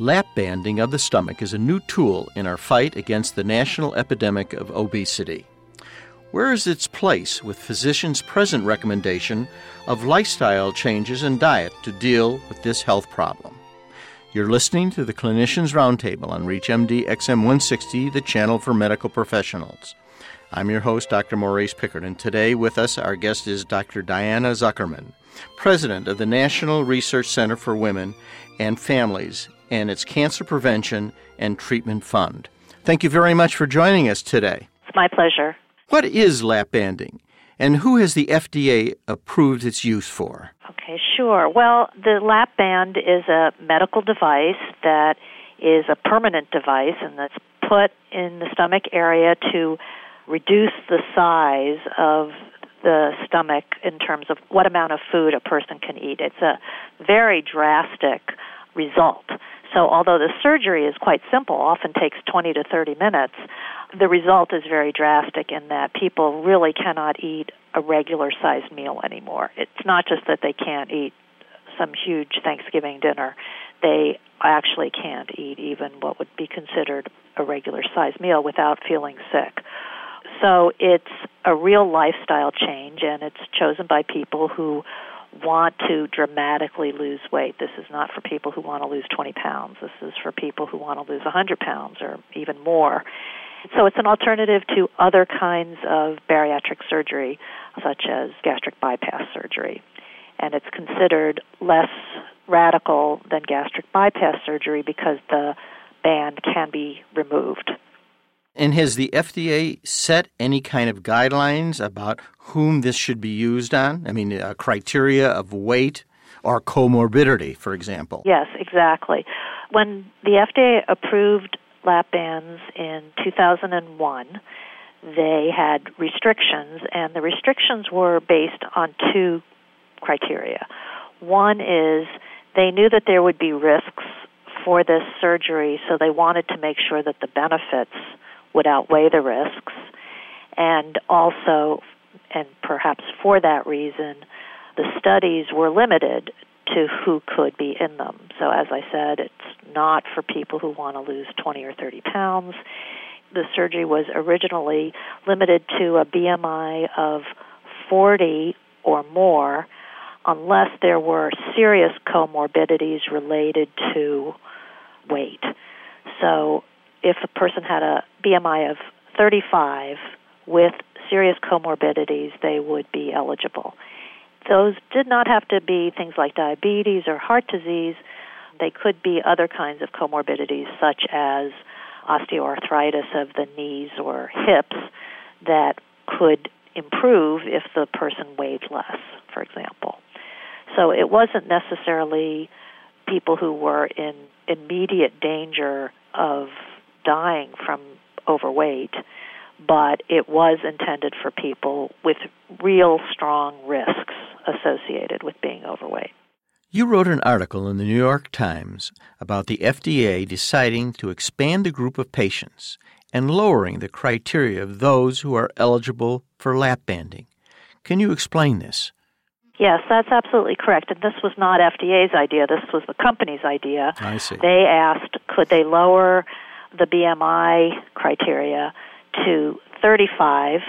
Lap banding of the stomach is a new tool in our fight against the national epidemic of obesity. Where is its place with physicians' present recommendation of lifestyle changes and diet to deal with this health problem? You're listening to the Clinicians Roundtable on ReachMD XM 160, the channel for medical professionals. I'm your host, Dr. Maurice Pickard, and today with us, our guest is Dr. Diana Zuckerman, president of the National Research Center for Women and Families and its Cancer Prevention and Treatment Fund. Thank you very much for joining us today. It's my pleasure. What is lap banding, and who has the FDA approved its use for? Okay, sure. Well, the lap band is a medical device that is a permanent device and that's put in the stomach area to reduce the size of the stomach in terms of what amount of food a person can eat. It's a very drastic result. So, although the surgery is quite simple, often takes 20 to 30 minutes, the result is very drastic in that people really cannot eat a regular sized meal anymore. It's not just that they can't eat some huge Thanksgiving dinner, they actually can't eat even what would be considered a regular sized meal without feeling sick. So it's a real lifestyle change, and it's chosen by people who want to dramatically lose weight. This is not for people who want to lose 20 pounds. This is for people who want to lose 100 pounds or even more. So it's an alternative to other kinds of bariatric surgery, such as gastric bypass surgery. And it's considered less radical than gastric bypass surgery because the band can be removed. And has the FDA set any kind of guidelines about whom this should be used on? I mean, a criteria of weight or comorbidity, for example? Yes, exactly. When the FDA approved lap bands in 2001, they had restrictions, and the restrictions were based on two criteria. One is they knew that there would be risks for this surgery, so they wanted to make sure that the benefits would outweigh the risks. And also, and perhaps for that reason, the studies were limited to who could be in them. So, as I said, it's not for people who want to lose 20 or 30 pounds. The surgery was originally limited to a BMI of 40 or more unless there were serious comorbidities related to weight. So, if a person had a BMI of 35 with serious comorbidities, they would be eligible. Those did not have to be things like diabetes or heart disease. They could be other kinds of comorbidities, such as osteoarthritis of the knees or hips, that could improve if the person weighed less, for example. So it wasn't necessarily people who were in immediate danger of dying from overweight, but it was intended for people with real strong risks associated with being overweight. You wrote an article in the New York Times about the FDA deciding to expand the group of patients and lowering the criteria of those who are eligible for lap banding. Can you explain this? Yes, that's absolutely correct. And this was not FDA's idea, this was the company's idea. I see. They asked could they lower the BMI criteria to 35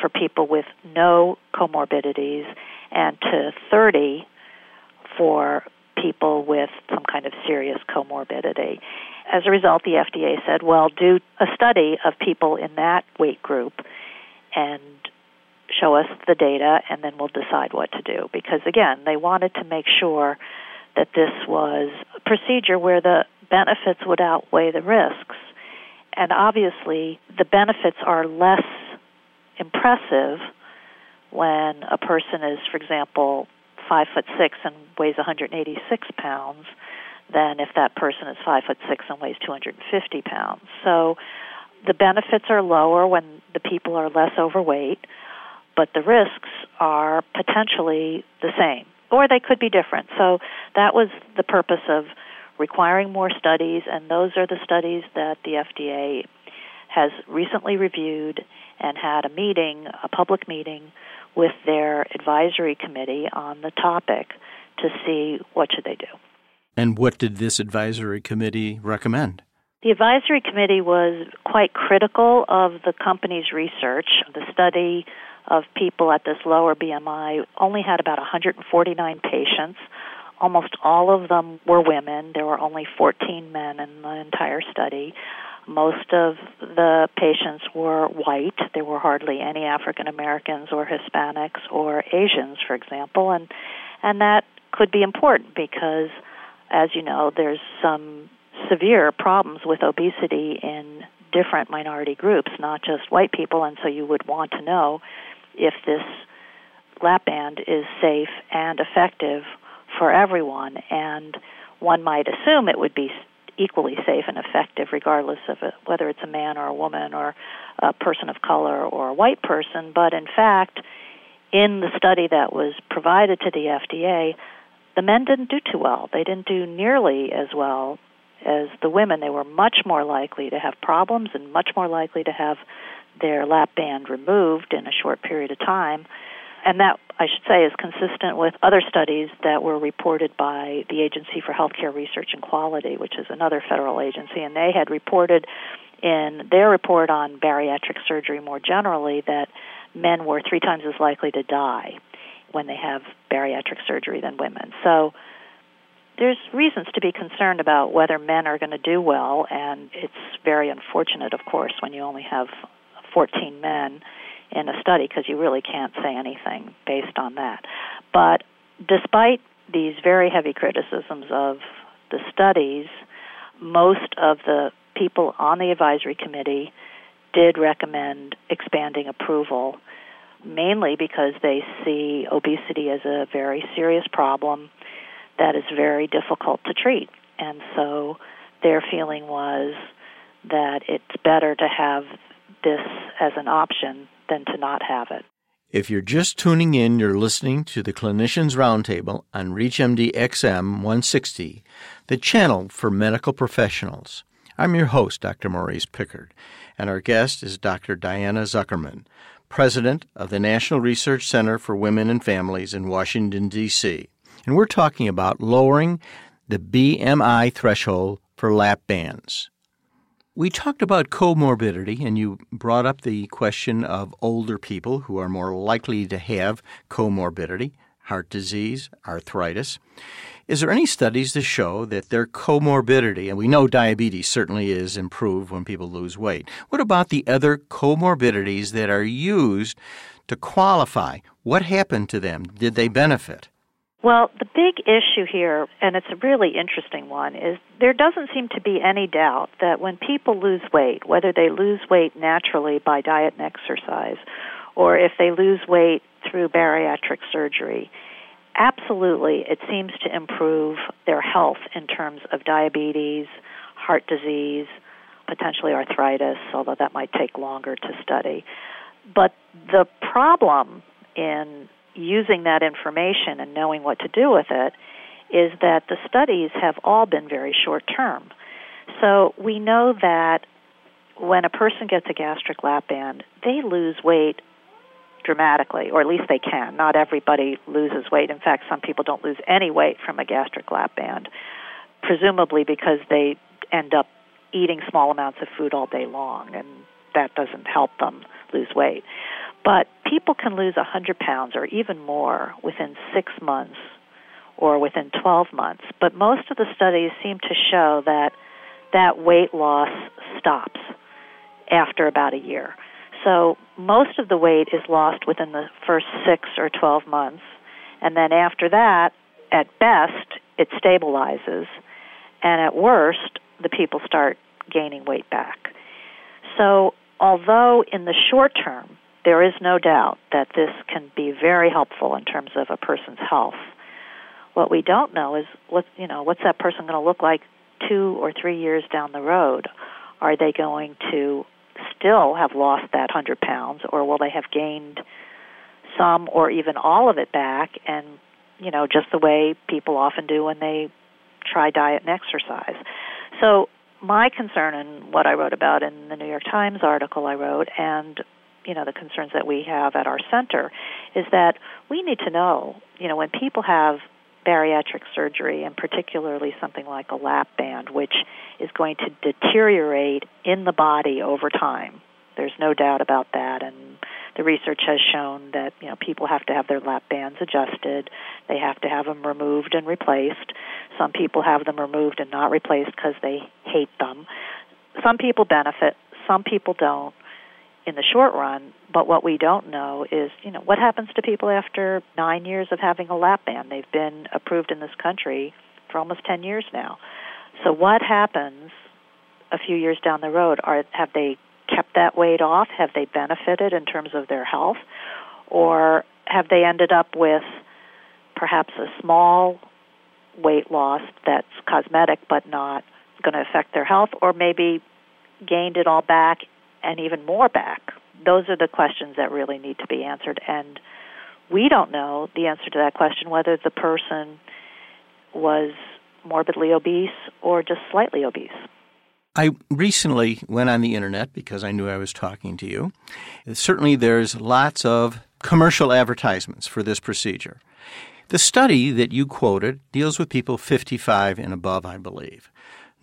for people with no comorbidities and to 30 for people with some kind of serious comorbidity. As a result, the FDA said, well, do a study of people in that weight group and show us the data, and then we'll decide what to do. Because again, they wanted to make sure that this was a procedure where the benefits would outweigh the risks. And obviously, the benefits are less impressive when a person is, for example, five foot six and weighs 186 pounds than if that person is five foot six and weighs 250 pounds. So the benefits are lower when the people are less overweight, but the risks are potentially the same, or they could be different. So that was the purpose of requiring more studies, and those are the studies that the FDA has recently reviewed and had a meeting, a public meeting, with their advisory committee on the topic to see what should they do. And what did this advisory committee recommend? The advisory committee was quite critical of the company's research. The study of people at this lower BMI only had about 149 patients. Almost all of them were women. There were only 14 men in the entire study. Most of the patients were white. There were hardly any African Americans or Hispanics or Asians, for example, and and that could be important because as you know, there's some severe problems with obesity in different minority groups, not just white people, and so you would want to know if this lap band is safe and effective for everyone. And one might assume it would be equally safe and effective regardless of it, whether it's a man or a woman or a person of color or a white person. But in fact, in the study that was provided to the FDA, the men didn't do too well. They didn't do nearly as well as the women. They were much more likely to have problems and much more likely to have their lap band removed in a short period of time. And that, I should say, is consistent with other studies that were reported by the Agency for Healthcare Research and Quality, which is another federal agency. And they had reported in their report on bariatric surgery more generally that men were three times as likely to die when they have bariatric surgery than women. So there's reasons to be concerned about whether men are going to do well, and it's very unfortunate, of course, when you only have 14 men in a study because you really can't say anything based on that. But despite these very heavy criticisms of the studies, most of the people on the advisory committee did recommend expanding approval, mainly because they see obesity as a very serious problem that is very difficult to treat. And so their feeling was that it's better to have this as an option than to not have it. If you're just tuning in, you're listening to the Clinicians Roundtable on ReachMD XM 160, the channel for medical professionals. I'm your host, Dr. Maurice Pickard, and our guest is Dr. Diana Zuckerman, president of the National Research Center for Women and Families in Washington, D.C. And we're talking about lowering the BMI threshold for lap bands. We talked about comorbidity, and you brought up the question of older people who are more likely to have comorbidity, heart disease, arthritis. Is there any studies to show that their comorbidity, and we know diabetes certainly is improved when people lose weight, what about the other comorbidities that are used to qualify? What happened to them? Did they benefit? Well, the big issue here, and it's a really interesting one, is there doesn't seem to be any doubt that when people lose weight, whether they lose weight naturally by diet and exercise, or if they lose weight through bariatric surgery, absolutely it seems to improve their health in terms of diabetes, heart disease, potentially arthritis, although that might take longer to study. But the problem in using that information and knowing what to do with it is that the studies have all been very short term. So we know that when a person gets a gastric lap band, they lose weight dramatically, or at least they can. Not everybody loses weight. In fact, some people don't lose any weight from a gastric lap band, presumably because they end up eating small amounts of food all day long, and that doesn't help them lose weight. But people can lose 100 pounds or even more within six months or within 12 months. But most of the studies seem to show that that weight loss stops after about a year. So most of the weight is lost within the first six or 12 months. And then after that, at best, it stabilizes. And at worst, the people start gaining weight back. So although in the short term, there is no doubt that this can be very helpful in terms of a person's health. What we don't know is what you know what's that person going to look like two or three years down the road. Are they going to still have lost that hundred pounds, or will they have gained some or even all of it back? And you know, just the way people often do when they try diet and exercise. So my concern and what I wrote about in the New York Times article I wrote, and you know the concerns that we have at our center is that we need to know you know when people have bariatric surgery, and particularly something like a lap band, which is going to deteriorate in the body over time. There's no doubt about that, and the research has shown that you know people have to have their lap bands adjusted, they have to have them removed and replaced. Some people have them removed and not replaced because they hate them. Some people benefit, some people don't in the short run, but what we don't know is, you know, what happens to people after 9 years of having a lap band? They've been approved in this country for almost 10 years now. So what happens a few years down the road? Are have they kept that weight off? Have they benefited in terms of their health? Or have they ended up with perhaps a small weight loss that's cosmetic but not going to affect their health, or maybe gained it all back and even more back? Those are the questions that really need to be answered. And we don't know the answer to that question whether the person was morbidly obese or just slightly obese. I recently went on the internet because I knew I was talking to you. Certainly, there's lots of commercial advertisements for this procedure. The study that you quoted deals with people 55 and above, I believe.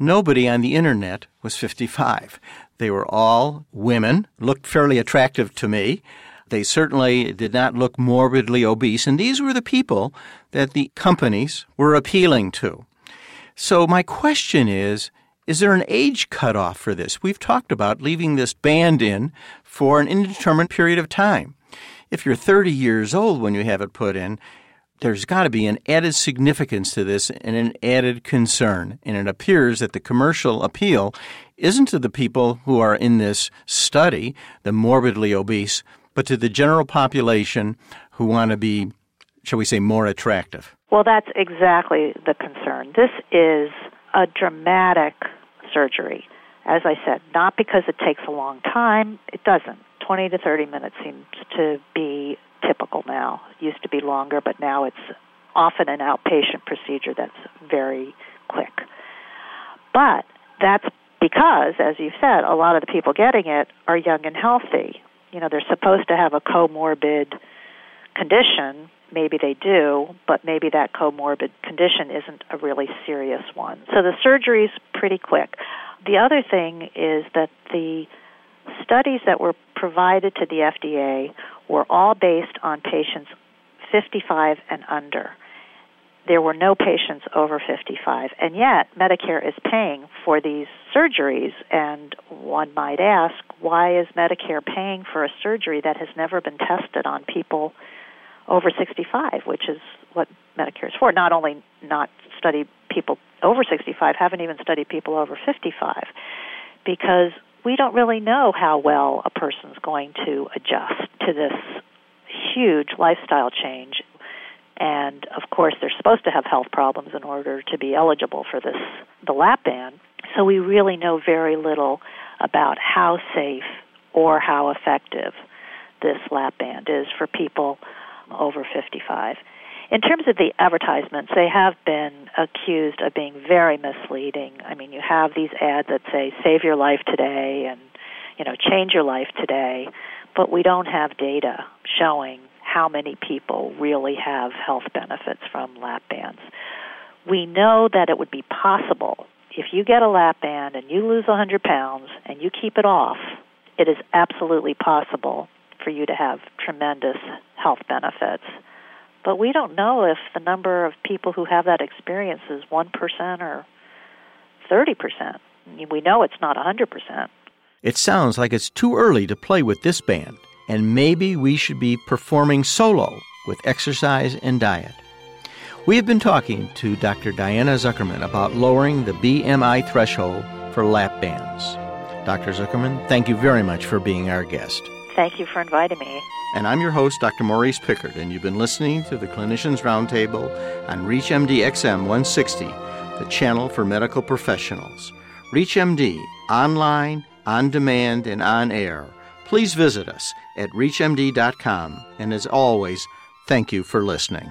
Nobody on the internet was 55. They were all women, looked fairly attractive to me. They certainly did not look morbidly obese, and these were the people that the companies were appealing to. So, my question is is there an age cutoff for this? We've talked about leaving this band in for an indeterminate period of time. If you're 30 years old when you have it put in, there's got to be an added significance to this and an added concern. And it appears that the commercial appeal isn't to the people who are in this study, the morbidly obese, but to the general population who want to be, shall we say, more attractive. Well, that's exactly the concern. This is a dramatic surgery. As I said, not because it takes a long time, it doesn't. 20 to 30 minutes seems to be typical now. It used to be longer, but now it's often an outpatient procedure that's very quick. But that's because, as you said, a lot of the people getting it are young and healthy. You know, they're supposed to have a comorbid condition maybe they do, but maybe that comorbid condition isn't a really serious one. So the surgery is pretty quick. The other thing is that the studies that were provided to the FDA were all based on patients 55 and under. There were no patients over 55, and yet Medicare is paying for these surgeries. And one might ask, why is Medicare paying for a surgery that has never been tested on people over 65, which is what Medicare is for. Not only not study people over 65, haven't even studied people over 55, because we don't really know how well a person's going to adjust to this huge lifestyle change. And of course, they're supposed to have health problems in order to be eligible for this the lap band. So we really know very little about how safe or how effective this lap band is for people over 55. In terms of the advertisements, they have been accused of being very misleading. I mean, you have these ads that say "Save your life today" and you know, "Change your life today," but we don't have data showing how many people really have health benefits from lap bands. We know that it would be possible if you get a lap band and you lose 100 pounds and you keep it off. It is absolutely possible for you to have tremendous health benefits. But we don't know if the number of people who have that experience is 1% or 30%. We know it's not 100%. It sounds like it's too early to play with this band, and maybe we should be performing solo with exercise and diet. We have been talking to Dr. Diana Zuckerman about lowering the BMI threshold for lap bands. Dr. Zuckerman, thank you very much for being our guest. Thank you for inviting me. And I'm your host, Dr. Maurice Pickard, and you've been listening to the Clinicians Roundtable on ReachMD XM 160, the channel for medical professionals. ReachMD, online, on demand, and on air. Please visit us at reachmd.com, and as always, thank you for listening.